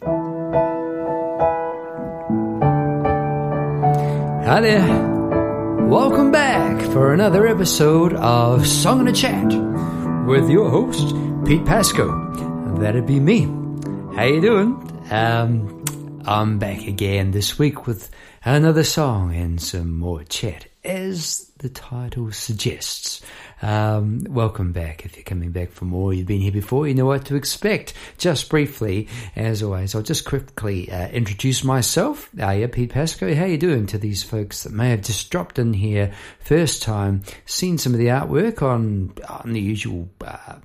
Hi there. Welcome back for another episode of Song and a Chat with your host, Pete Pasco. That'd be me. How you doing? Um, I'm back again this week with another song and some more chat, as the title suggests. Um, welcome back. If you're coming back for more, you've been here before, you know what to expect. Just briefly, as always, I'll just quickly uh, introduce myself. Uh, yeah, Pete Pasco. How you doing to these folks that may have just dropped in here first time, seen some of the artwork on on the usual. Uh,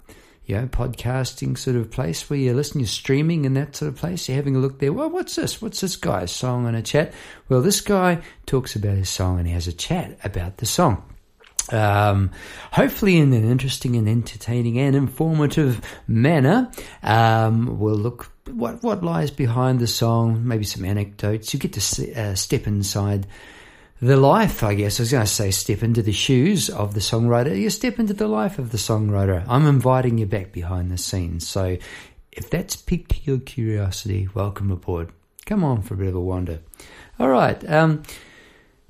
you know, podcasting sort of place where you're listening, you're streaming and that sort of place. You're having a look there. Well, what's this? What's this guy's song and a chat? Well, this guy talks about his song and he has a chat about the song. Um, hopefully in an interesting and entertaining and informative manner. Um, we'll look what what lies behind the song, maybe some anecdotes. You get to uh, step inside the life, I guess. I was going to say step into the shoes of the songwriter. You step into the life of the songwriter. I'm inviting you back behind the scenes. So if that's piqued your curiosity, welcome aboard. Come on for a bit of a wander. All right. Um,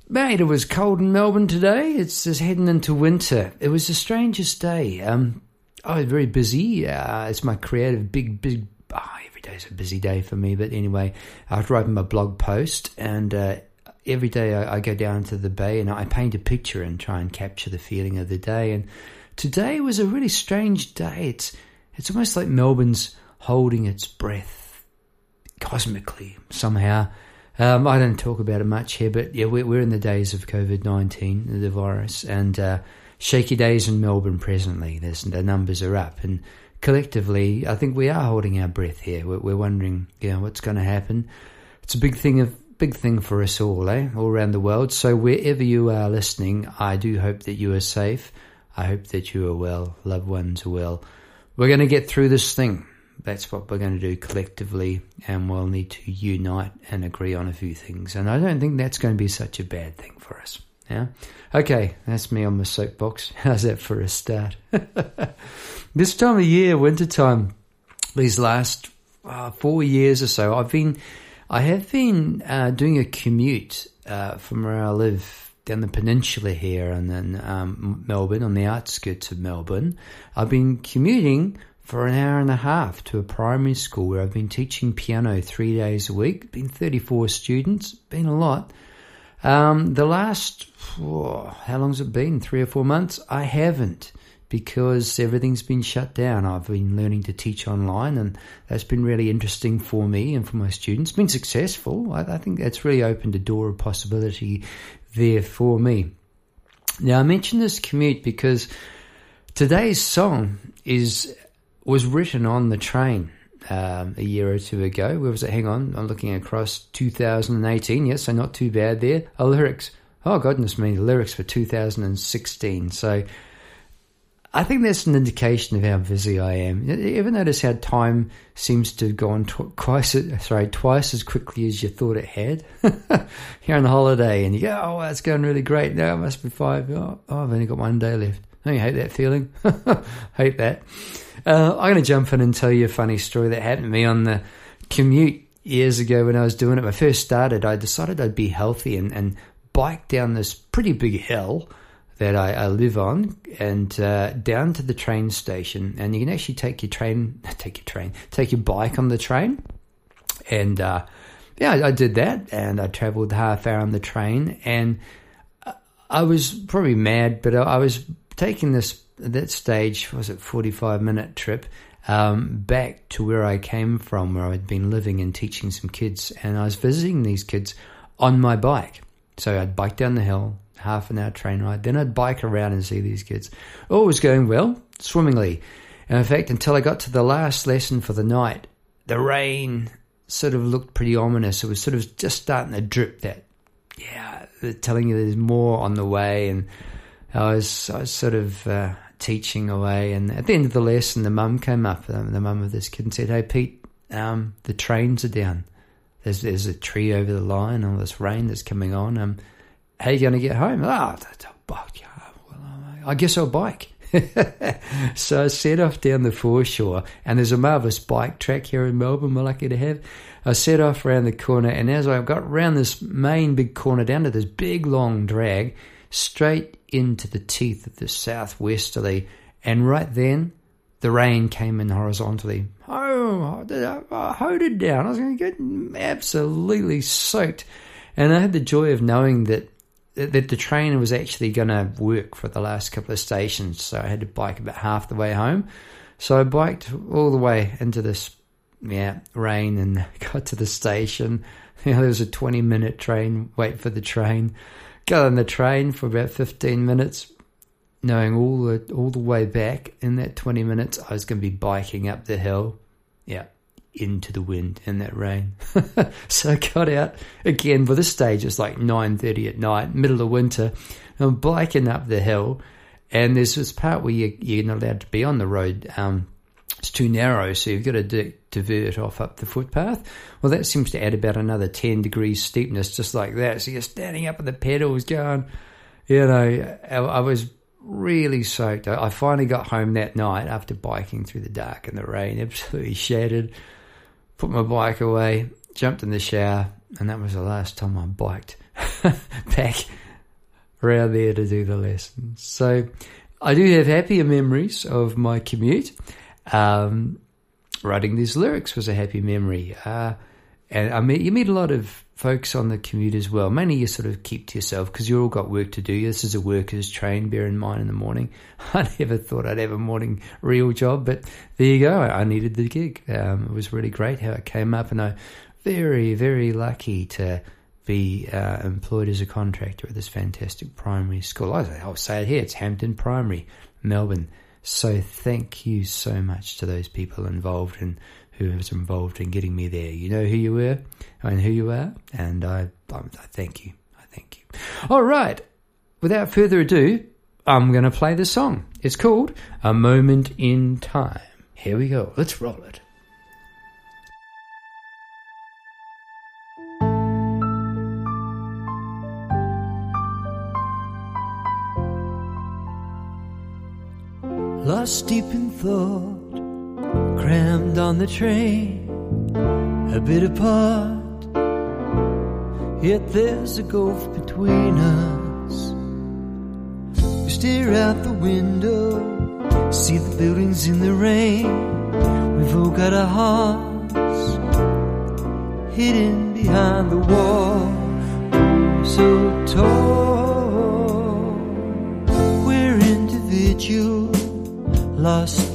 mate, it was cold in Melbourne today. It's just heading into winter. It was the strangest day. Um, I was very busy. Uh, it's my creative big, big. Oh, every day's a busy day for me. But anyway, I was writing my blog post and. Uh, every day I, I, go down to the bay and I paint a picture and try and capture the feeling of the day. And today was a really strange day. It's it's almost like Melbourne's holding its breath cosmically somehow. Um, I don't talk about it much here, but yeah, we're, we're in the days of COVID nineteen, the virus, and uh, shaky days in Melbourne presently. There's, the numbers are up, and collectively, I think we are holding our breath here. We're, we're wondering, you know, what's going to happen. It's a big thing of big thing for us all, eh? All around the world. So wherever you are listening, I do hope that you are safe. I hope that you are well, loved ones are well. We're going to get through this thing. That's what we're going to do collectively, and we'll need to unite and agree on a few things. And I don't think that's going to be such a bad thing for us. Yeah. Okay, that's me on my soapbox. How's that for a start? this time of year, winter time, these last uh, four years or so, I've been I have been uh, doing a commute uh, from where I live down the peninsula here and then um, Melbourne, on the outskirts of Melbourne. I've been commuting for an hour and a half to a primary school where I've been teaching piano three days a week. Been 34 students, been a lot. Um, the last, oh, how long's it been? Three or four months? I haven't because everything's been shut down. I've been learning to teach online, and that's been really interesting for me and for my students. Been successful. I, I think that's really opened a door of possibility there for me. Now, I mentioned this commute because today's song is was written on the train um, a year or two ago. Where was it? Hang on, I'm looking across 2018. Yes, so not too bad there. A lyrics. Oh goodness me, the lyrics for 2016. So I think that's an indication of how busy I am. You ever notice how time seems to have gone tw- twice, sorry, twice as quickly as you thought it had? You're on holiday and you go, oh, that's going really great. Now it must be five. Oh, oh, I've only got one day left. Don't you hate that feeling? hate that. Uh, I'm going to jump in and tell you a funny story that happened to me on the commute years ago when I was doing it. When I first started, I decided I'd be healthy and, and bike down this pretty big hill that I, I live on and uh, down to the train station. And you can actually take your train, take your train, take your bike on the train. And uh, yeah, I, I did that and I traveled half hour on the train. And I was probably mad, but I, I was taking this, that stage, was it 45 minute trip um, back to where I came from, where I'd been living and teaching some kids. And I was visiting these kids on my bike. So I'd bike down the hill, half an hour train ride. Then I'd bike around and see these kids. All was going well, swimmingly. And in fact, until I got to the last lesson for the night, the rain sort of looked pretty ominous. It was sort of just starting to drip that, yeah, telling you there's more on the way. And I was, I was sort of uh, teaching away. And at the end of the lesson, the mum came up, um, the mum of this kid, and said, Hey, Pete, um, the trains are down. There's, there's a tree over the line, and all this rain that's coming on. Um, how are you going to get home? Ah, oh, I guess I'll bike. so I set off down the foreshore, and there's a marvellous bike track here in Melbourne we're lucky to have. I set off around the corner, and as I got round this main big corner down to this big long drag, straight into the teeth of the southwesterly, and right then the rain came in horizontally. Oh, I hoed it down. I was going to get absolutely soaked. And I had the joy of knowing that that the train was actually going to work for the last couple of stations. So I had to bike about half the way home. So I biked all the way into this yeah rain and got to the station. You know, there was a twenty minute train wait for the train. Got on the train for about fifteen minutes, knowing all the all the way back in that twenty minutes I was going to be biking up the hill. Yeah, into the wind and that rain. so I got out again for this stage. It's like nine thirty at night, middle of winter. I'm biking up the hill, and there's this part where you, you're not allowed to be on the road. Um, it's too narrow, so you've got to di- divert off up the footpath. Well, that seems to add about another ten degrees steepness, just like that. So you're standing up on the pedals, going, you know, I, I was really soaked. I, I finally got home that night after biking through the dark and the rain, absolutely shattered put my bike away, jumped in the shower, and that was the last time I biked back around there to do the lessons. So I do have happier memories of my commute. Um, writing these lyrics was a happy memory. Uh, and I mean, you meet a lot of folks on the commute as well. Mainly you sort of keep to yourself because you all got work to do. This is a worker's train, bear in mind, in the morning. I never thought I'd have a morning real job, but there you go. I needed the gig. Um, it was really great how it came up, and I'm very, very lucky to be uh, employed as a contractor at this fantastic primary school. I'll say it here, it's Hampton Primary, Melbourne. So thank you so much to those people involved and who was involved in getting me there. You know who you were and who you are, and I, I, I thank you. I thank you. All right. Without further ado, I'm going to play the song. It's called A Moment in Time. Here we go. Let's roll it. Lost deep in thought crammed on the train, a bit apart. Yet there's a gulf between us. We stare out the window, see the buildings in the rain. We've all got our hearts hidden behind the wall, so tall.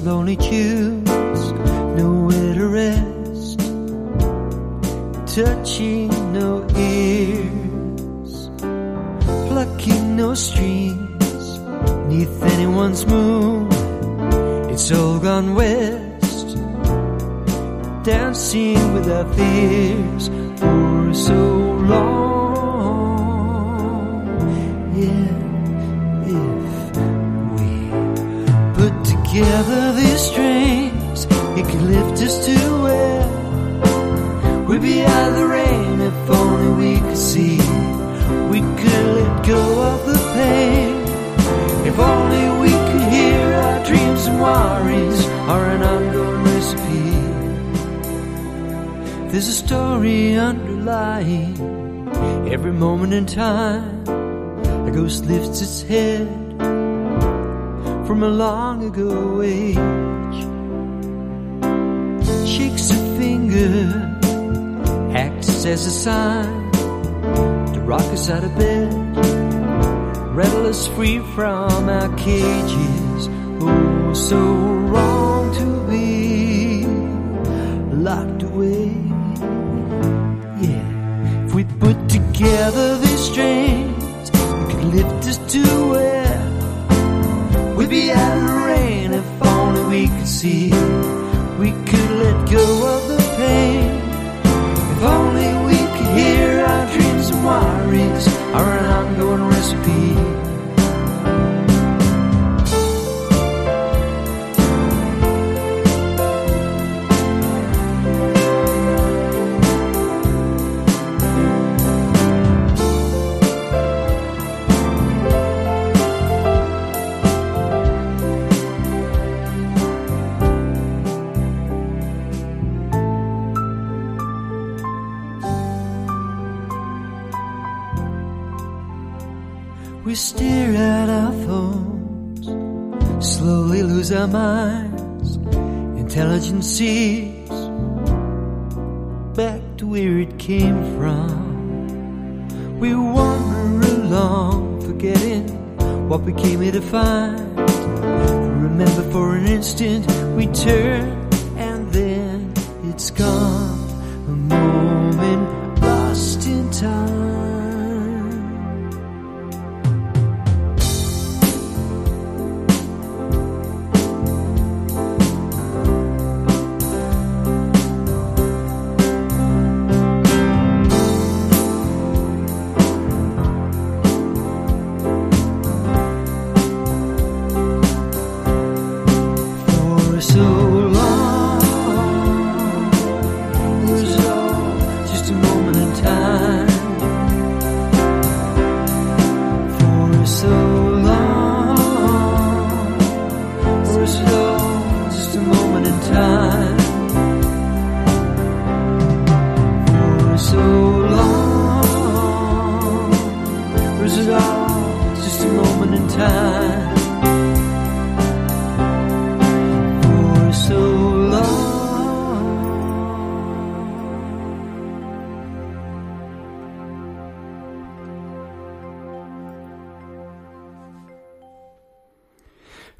Lonely tunes, nowhere to rest, touching no ears, plucking no strings, neath anyone's moon. It's all gone west, dancing with our fears together these strings it could lift us to where we'd be out of the rain if only we could see. We could let go of the pain if only we could hear our dreams and worries are an ongoing recipe. There's a story underlying every moment in time. A ghost lifts its head from a long ago age shakes a finger, acts as a sign to rock us out of bed, rattle us free from our cages. Oh, so wrong to be locked away. Yeah, if we put together these strings, it could lift us to be out of rain if only we could see we could let go of the pain. If only minds. Intelligence sees back to where it came from. We wander along, forgetting what we came here to find. Remember for an instant we turn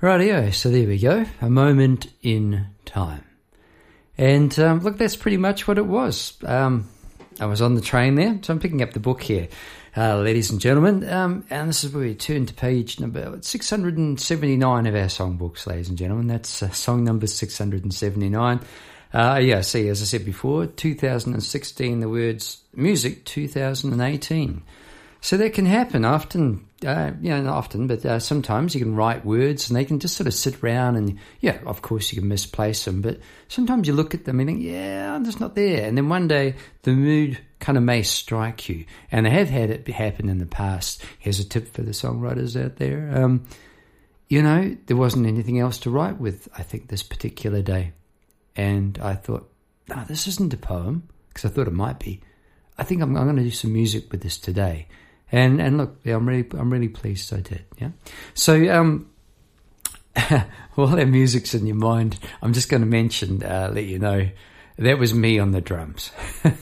Rightio, so there we go. A moment in time. And um, look, that's pretty much what it was. Um, I was on the train there, so I'm picking up the book here, uh, ladies and gentlemen. Um, and this is where we turn to page number 679 of our songbooks, ladies and gentlemen. That's uh, song number 679. Uh, yeah, see, as I said before, 2016, the words music 2018. So that can happen often, uh, you know, not often, but uh, sometimes you can write words and they can just sort of sit around and, yeah, of course you can misplace them, but sometimes you look at them and think, yeah, I'm just not there. And then one day the mood kind of may strike you. And I have had it happen in the past. Here's a tip for the songwriters out there. Um, you know, there wasn't anything else to write with, I think, this particular day. And I thought, no, this isn't a poem, because I thought it might be. I think I'm, I'm going to do some music with this today. And and look, I'm really I'm really pleased I did. Yeah. So um, while that music's in your mind, I'm just going to mention, uh, let you know, that was me on the drums.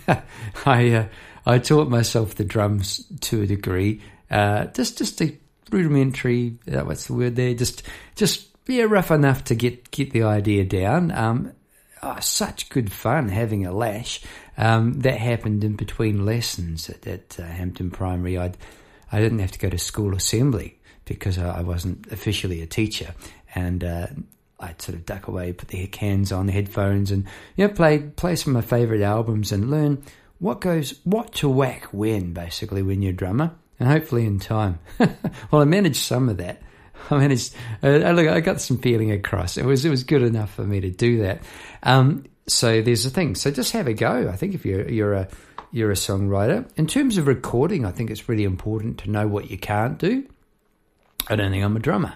I uh, I taught myself the drums to a degree, uh, just just a rudimentary. Uh, what's the word there? Just just yeah, rough enough to get get the idea down. Um, oh, such good fun having a lash. Um, that happened in between lessons at, at uh, Hampton Primary. I I didn't have to go to school assembly because I, I wasn't officially a teacher, and uh, I'd sort of duck away, put the cans on, the headphones, and you know, play play some of my favourite albums and learn what goes what to whack when, basically, when you're a drummer, and hopefully in time. well, I managed some of that. I managed. Uh, look, I got some feeling across. It was it was good enough for me to do that. Um, so there's a thing. So just have a go. I think if you're you're a you're a songwriter. In terms of recording, I think it's really important to know what you can't do. I don't think I'm a drummer,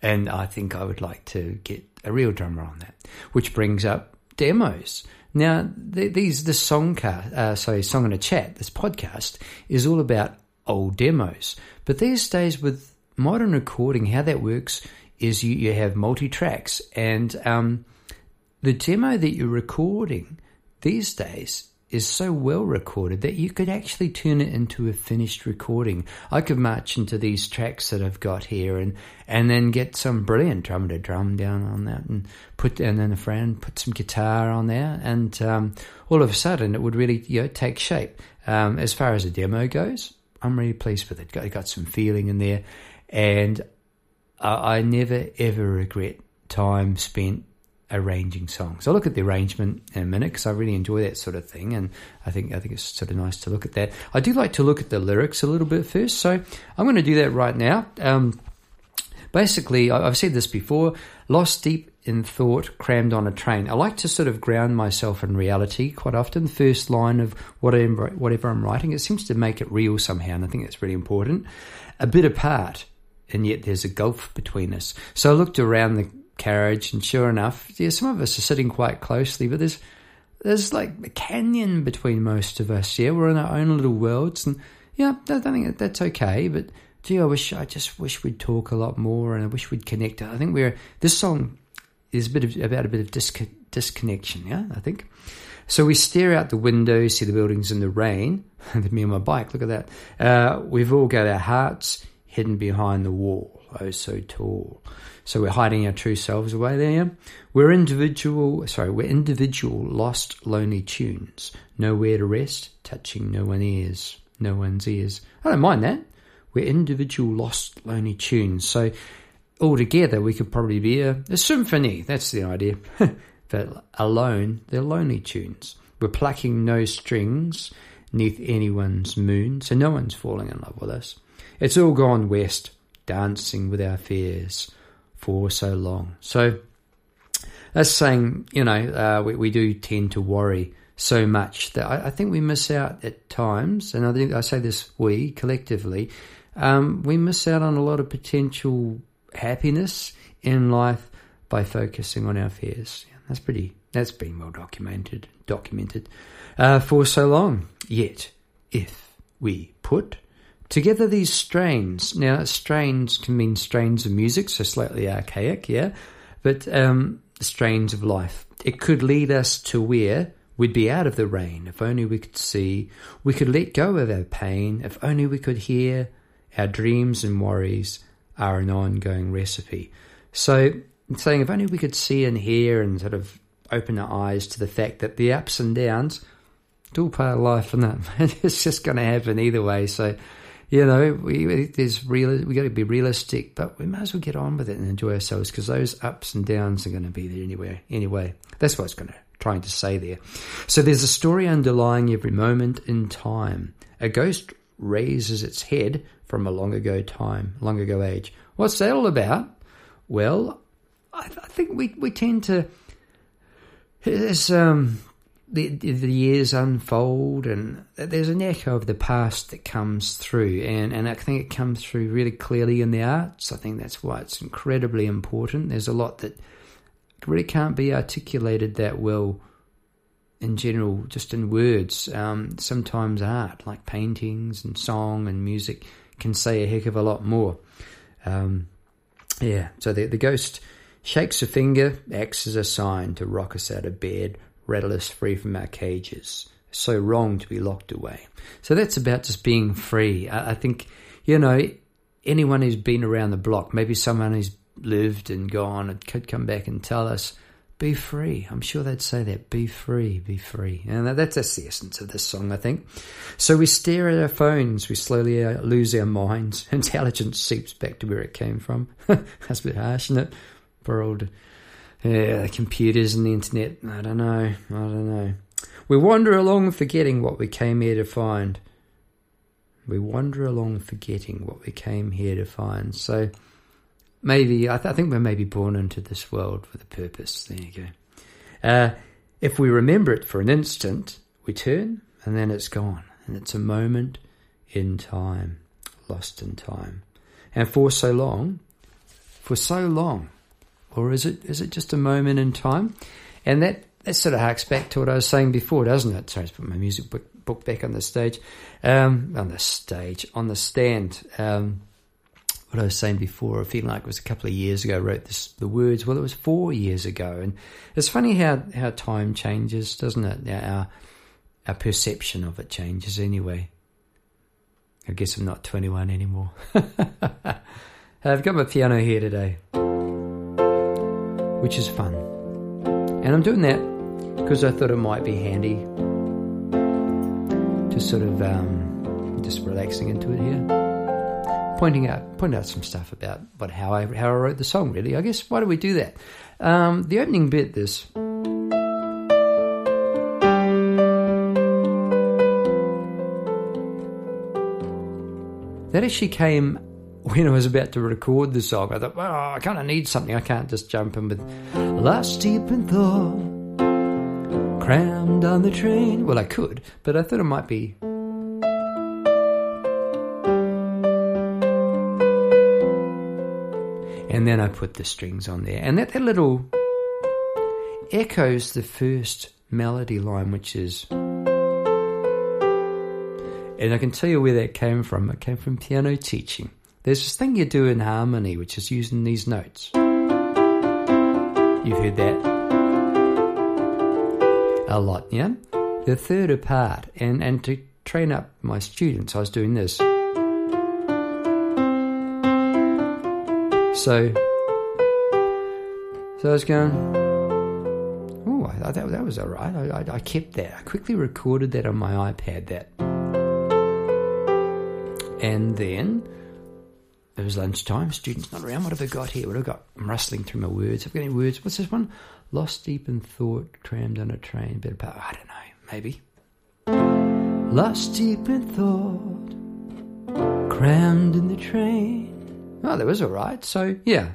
and I think I would like to get a real drummer on that. Which brings up demos. Now, th- these this songcast, uh, sorry, song in a chat. This podcast is all about old demos. But these days with modern recording, how that works is you, you have multi tracks, and um, the demo that you're recording these days is so well recorded that you could actually turn it into a finished recording. I could march into these tracks that I've got here and and then get some brilliant drum to drum down on that and put and then a friend put some guitar on there and um, all of a sudden it would really you know take shape. Um, as far as a demo goes, I'm really pleased with it. Got, got some feeling in there, and I, I never ever regret time spent arranging songs. I'll look at the arrangement in a minute because I really enjoy that sort of thing, and I think I think it's sort of nice to look at that. I do like to look at the lyrics a little bit first, so I'm going to do that right now. Um, basically, I've said this before: lost deep in thought, crammed on a train. I like to sort of ground myself in reality quite often. The first line of whatever whatever I'm writing, it seems to make it real somehow, and I think that's really important. A bit apart, and yet there's a gulf between us. So I looked around the carriage, and sure enough, yeah, some of us are sitting quite closely, but there's there's like a canyon between most of us. Yeah, we're in our own little worlds, and yeah, I think that's okay. But gee, I wish, I just wish we'd talk a lot more, and I wish we'd connect. I think we're this song is a bit of, about a bit of disc, disconnection. Yeah, I think. So we stare out the window, see the buildings in the rain. me on my bike, look at that. Uh, we've all got our hearts hidden behind the wall, oh so tall. So we're hiding our true selves away there. We're individual, sorry, we're individual, lost, lonely tunes. Nowhere to rest, touching no one's ears, no one's ears. I don't mind that. We're individual, lost, lonely tunes. So altogether, we could probably be a, a symphony. That's the idea. but alone, they're lonely tunes. We're plucking no strings neath anyone's moon, so no one's falling in love with us. It's all gone west, dancing with our fears for so long. So that's saying, you know, uh, we, we do tend to worry so much that I, I, think we miss out at times, and I think I say this we collectively, um, we miss out on a lot of potential happiness in life by focusing on our fears. Yeah, that's pretty. That's been well documented. Documented uh, for so long. Yet, if we put together these strains, now strains can mean strains of music, so slightly archaic, yeah, but um, strains of life. It could lead us to where we'd be out of the rain if only we could see, we could let go of our pain, if only we could hear our dreams and worries are an ongoing recipe. So, I'm saying if only we could see and hear and sort of open our eyes to the fact that the ups and downs, it's all part of life, that it's just going to happen either way. So, you know, we there's real we got to be realistic, but we might as well get on with it and enjoy ourselves because those ups and downs are going to be there anyway. Anyway, that's what it's going to trying to say there. So there's a story underlying every moment in time. A ghost raises its head from a long ago time, long ago age. What's that all about? Well, I, I think we, we tend to. Um, the, the years unfold, and there's an echo of the past that comes through, and, and I think it comes through really clearly in the arts. I think that's why it's incredibly important. There's a lot that really can't be articulated that well in general, just in words. Um, sometimes art, like paintings and song and music, can say a heck of a lot more. Um, yeah, so the, the ghost shakes a finger, acts as a sign to rock us out of bed, rattle free from our cages. So wrong to be locked away. So that's about just being free. I, I think, you know, anyone who's been around the block, maybe someone who's lived and gone could come back and tell us be free. I'm sure they'd say that. Be free, be free. And that's, that's the essence of this song, I think. So we stare at our phones, we slowly uh, lose our minds. Intelligence seeps back to where it came from. that's a bit harsh, isn't it? For old yeah, the computers and the internet. I don't know. I don't know. We wander along forgetting what we came here to find. We wander along forgetting what we came here to find. So maybe I, th- I, think we're maybe born into this world with a purpose. There you go. Uh, if we remember it for an instant, we turn and then it's gone, and it's a moment in time, lost in time. And for so long, for so long, or is it is it just a moment in time? And that that sort of harks back to what I was saying before, doesn't it? Sorry, to put my music book, book back on the stage, um, on the stage, on the stand. Um, what I was saying before, I feel like it was a couple of years ago. I wrote this, the words. Well, it was four years ago, and it's funny how how time changes, doesn't it? Our our perception of it changes anyway. I guess I'm not 21 anymore. I've got my piano here today, which is fun, and I'm doing that because I thought it might be handy to sort of um, just relaxing into it here pointing out pointing out some stuff about what how I how I wrote the song. Really, I guess why do we do that? Um, the opening bit, this. That actually came when I was about to record the song. I thought, well, I kind of need something. I can't just jump in with "Lost deep in thought, crammed on the train." Well, I could, but I thought it might be and then I put the strings on there. And that, that little echoes the first melody line, which is. And I can tell you where that came from. It came from piano teaching. There's this thing you do in harmony, which is using these notes. You've heard that a lot, yeah? The third apart, and, and to train up my students, I was doing this. So, so I was going, oh, that, that was all right. I, I, I kept that. I quickly recorded that on my iPad, that. And then it was lunchtime, students not around. What have I got here? What have I got? I'm rustling through my words. I've got any words? What's this one? Lost deep in thought, crammed on a train, bit apart. I don't know, maybe. Lost deep in thought, crammed in the train. Oh, that was all right. So, yeah.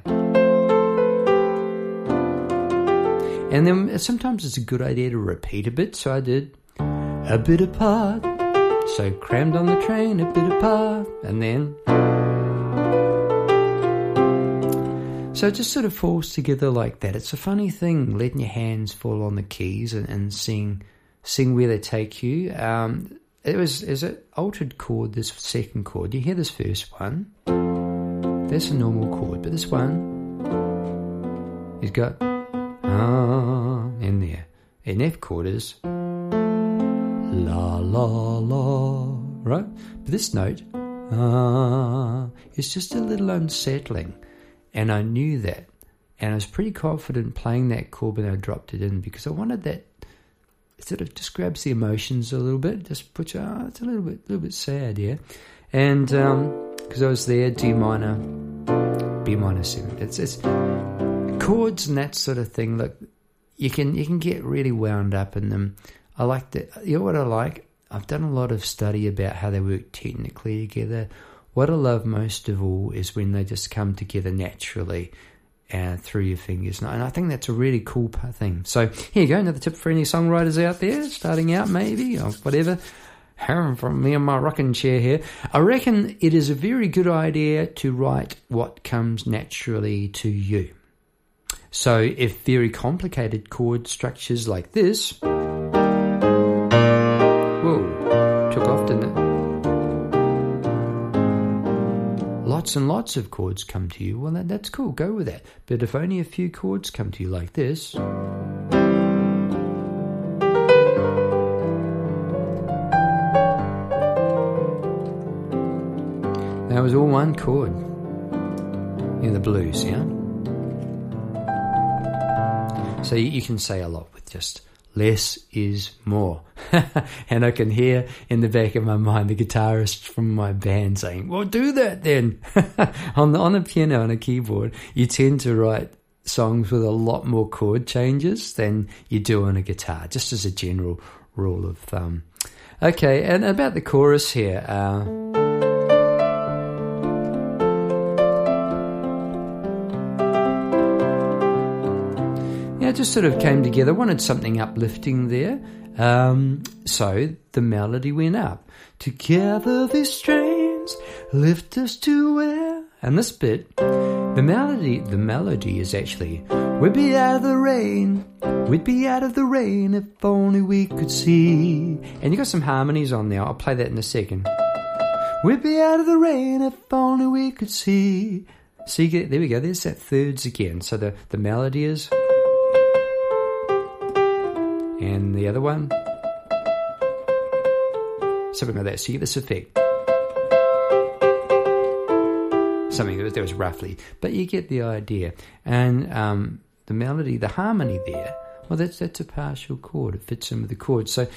And then sometimes it's a good idea to repeat a bit. So I did a bit apart. So crammed on the train, a bit apart. And then So it just sort of falls together like that. It's a funny thing, letting your hands fall on the keys and, and seeing seeing where they take you. Um, it was is it altered chord. This second chord. You hear this first one. That's a normal chord, but this one, he's got ah in there. An F chord is la la la, right? But this note ah is just a little unsettling. And I knew that. And I was pretty confident playing that chord when I dropped it in because I wanted that sort of just grabs the emotions a little bit, just puts you, oh, it's a little bit, little bit sad, yeah. And because um, I was there, D minor, B minor seven. It's it's chords and that sort of thing. Look, you can you can get really wound up in them. I like that. You know what I like? I've done a lot of study about how they work technically together. What I love most of all is when they just come together naturally uh, through your fingers. And I think that's a really cool thing. So here you go, another tip for any songwriters out there, starting out maybe, or whatever. From me and my rocking chair here, I reckon it is a very good idea to write what comes naturally to you. So if very complicated chord structures like this, whoa, took off, didn't it? Lots and lots of chords come to you, well, that, that's cool, go with that. But if only a few chords come to you like this, that was all one chord in the blues, yeah? So you, you can say a lot with just less is more. and I can hear in the back of my mind the guitarist from my band saying, Well, do that then. on, the, on a piano and a keyboard, you tend to write songs with a lot more chord changes than you do on a guitar, just as a general rule of thumb. Okay, and about the chorus here. Uh, just sort of came together. Wanted something uplifting there. Um, so the melody went up. Together these strains lift us to where? And this bit, the melody, the melody is actually, we'd be out of the rain, we'd be out of the rain if only we could see. And you got some harmonies on there. I'll play that in a second. We'd be out of the rain if only we could see. So there we go. There's that thirds again. So the, the melody is and the other one, something like that. So you get this effect. Something that was, roughly, but you get the idea. And um, the melody, the harmony there, well, that's that's a partial chord. It fits in with the chord. So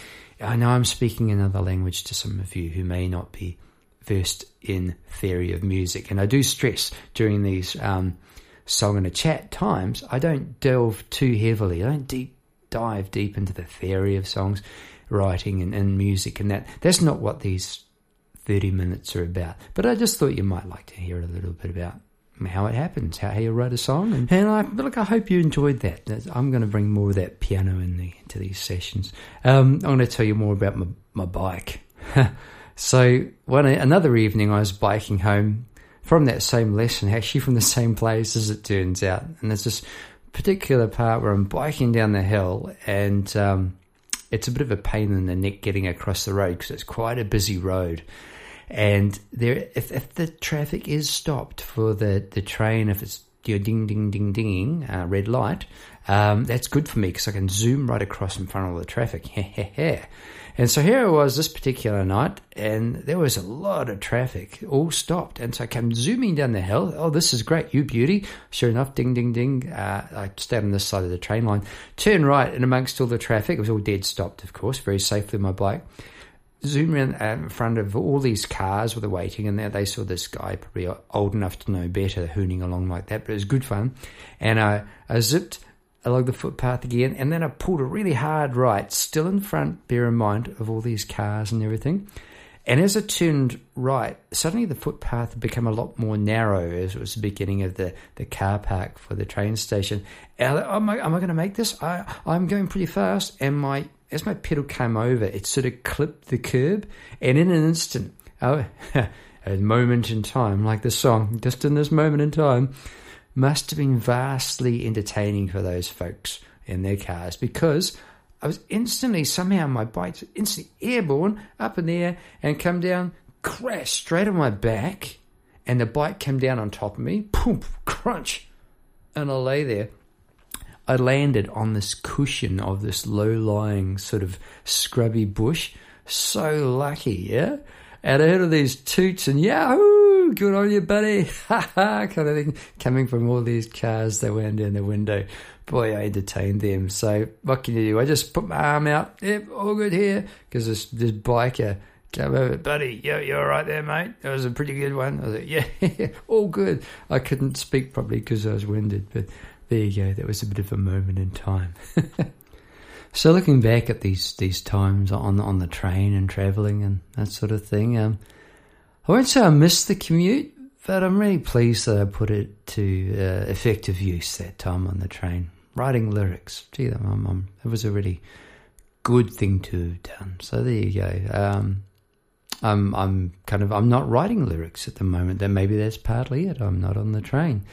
I know I'm speaking another language to some of you who may not be versed in theory of music, and I do stress during these um, song and a chat times, I don't delve too heavily. I don't deep dive deep into the theory of songs writing and, and music and that. That's not what these 30 minutes are about. But I just thought you might like to hear a little bit about how it happens, how you wrote a song, and, and I look. I hope you enjoyed that. I'm going to bring more of that piano in the, into these sessions. Um, I'm going to tell you more about my my bike. so one another evening, I was biking home from that same lesson, actually from the same place as it turns out, and there's this particular part where I'm biking down the hill and um, it's a bit of a pain in the neck getting across the road because it's quite a busy road. And there, if, if the traffic is stopped for the, the train, if it's you know, ding, ding, ding, dinging, uh, red light, um, that's good for me because I can zoom right across in front of all the traffic. and so here it was this particular night, and there was a lot of traffic, all stopped. And so I came zooming down the hill. Oh, this is great, you beauty. Sure enough, ding, ding, ding. Uh, I stayed on this side of the train line, turn right, and amongst all the traffic, it was all dead stopped, of course, very safely my bike zoom in in front of all these cars with the waiting, and there they saw this guy, probably old enough to know better, hooning along like that. But it was good fun. And I, I zipped along the footpath again, and then I pulled a really hard right, still in front, bear in mind, of all these cars and everything. And as I turned right, suddenly the footpath had become a lot more narrow as it was the beginning of the, the car park for the train station. And I, am I, am I going to make this? I, I'm going pretty fast, and my as my pedal came over, it sort of clipped the curb, and in an instant, oh, a moment in time, like the song, just in this moment in time, must have been vastly entertaining for those folks in their cars because I was instantly, somehow, my bike instantly airborne up in the air and come down, crash straight on my back, and the bike came down on top of me, poof, crunch, and I lay there I landed on this cushion of this low lying sort of scrubby bush. So lucky, yeah? And I heard of these toots and yahoo, good on you, buddy, ha ha, kind of thing, coming from all these cars that went in the window. Boy, I entertained them. So what can you do? I just put my arm out, yep, all good here, because this, this biker came over, buddy, you, you all right there, mate? That was a pretty good one. I was like, yeah, all good. I couldn't speak properly because I was winded, but there you go. That was a bit of a moment in time. so looking back at these these times on on the train and traveling and that sort of thing, um, I won't say I missed the commute, but I'm really pleased that I put it to uh, effective use that time on the train, writing lyrics. Gee, um, it was a really good thing to have done. So there you go. Um, I'm I'm kind of I'm not writing lyrics at the moment. Then maybe that's partly it. I'm not on the train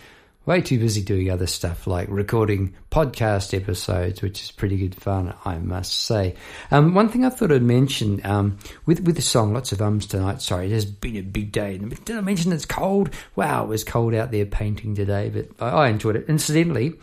way too busy doing other stuff like recording podcast episodes, which is pretty good fun, I must say. Um, one thing I thought I'd mention um, with with the song, lots of ums tonight. Sorry, it has been a big day. Did I mention it's cold? Wow, it was cold out there painting today, but I, I enjoyed it. Incidentally,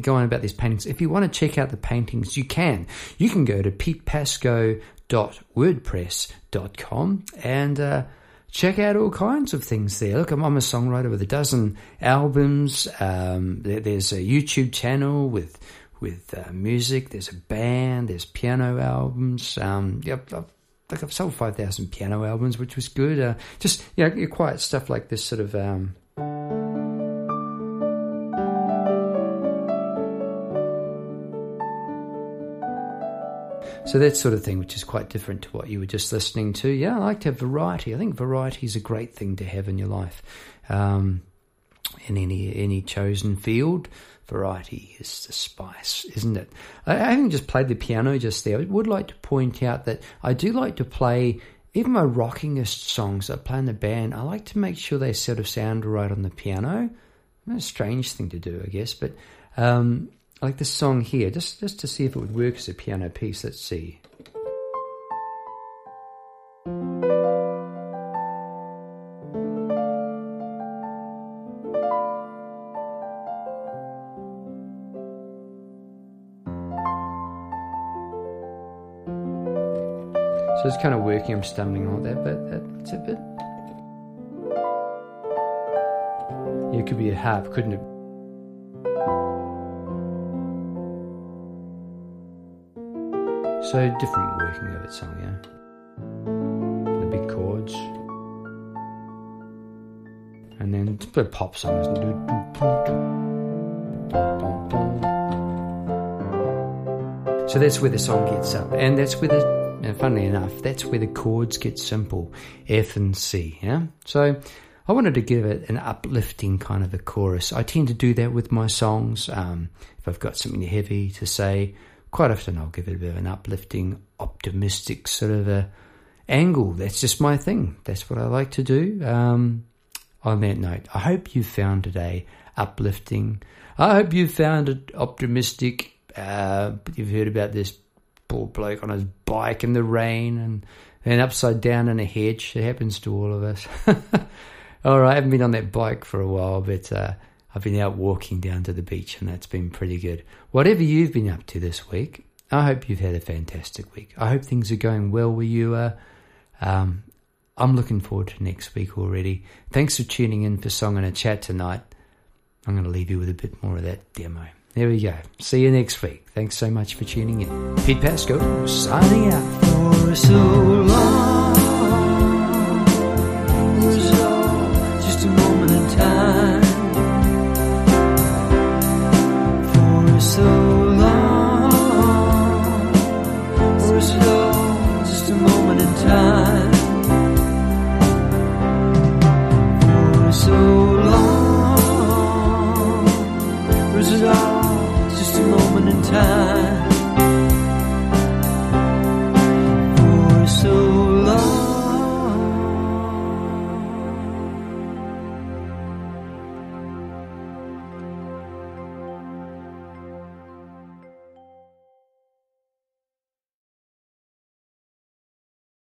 go on about these paintings. If you want to check out the paintings, you can. You can go to petepasco.wordpress.com and uh, check out all kinds of things there. Look, I'm, I'm a songwriter with a dozen albums. Um, there, there's a YouTube channel with with uh, music. There's a band. There's piano albums. Um, yep, I've, like I've sold five thousand piano albums, which was good. Uh, just you know, quiet stuff like this sort of. Um, So that sort of thing, which is quite different to what you were just listening to. Yeah, I like to have variety. I think variety is a great thing to have in your life. Um, in any any chosen field, variety is the spice, isn't it? I, haven't just played the piano just there, I would like to point out that I do like to play even my rockingest songs I play in the band. I like to make sure they sort of sound right on the piano. A strange thing to do, I guess, but um, like this song here, just, just to see if it would work as a piano piece. Let's see. So it's kind of working, I'm stumbling on that, but that's a bit. It could be a harp, couldn't it? So different working of its song, yeah. The big chords. And then it's a pop song? So that's where the song gets up. And that's where the, and funnily enough, that's where the chords get simple. F and C, yeah? So I wanted to give it an uplifting kind of a chorus. I tend to do that with my songs. Um, if I've got something heavy to say, quite often I'll give it a bit of an uplifting, optimistic sort of a angle. That's just my thing. That's what I like to do. Um, on that note, I hope you found today uplifting. I hope you found it optimistic. Uh, you've heard about this poor bloke on his bike in the rain and then upside down in a hedge. It happens to all of us. all right, I haven't been on that bike for a while, but uh, I've been out walking down to the beach, and that's been pretty good. Whatever you've been up to this week, I hope you've had a fantastic week. I hope things are going well where you are. Um, I'm looking forward to next week already. Thanks for tuning in for Song and a Chat tonight. I'm going to leave you with a bit more of that demo. There we go. See you next week. Thanks so much for tuning in. Pete Pascoe signing out.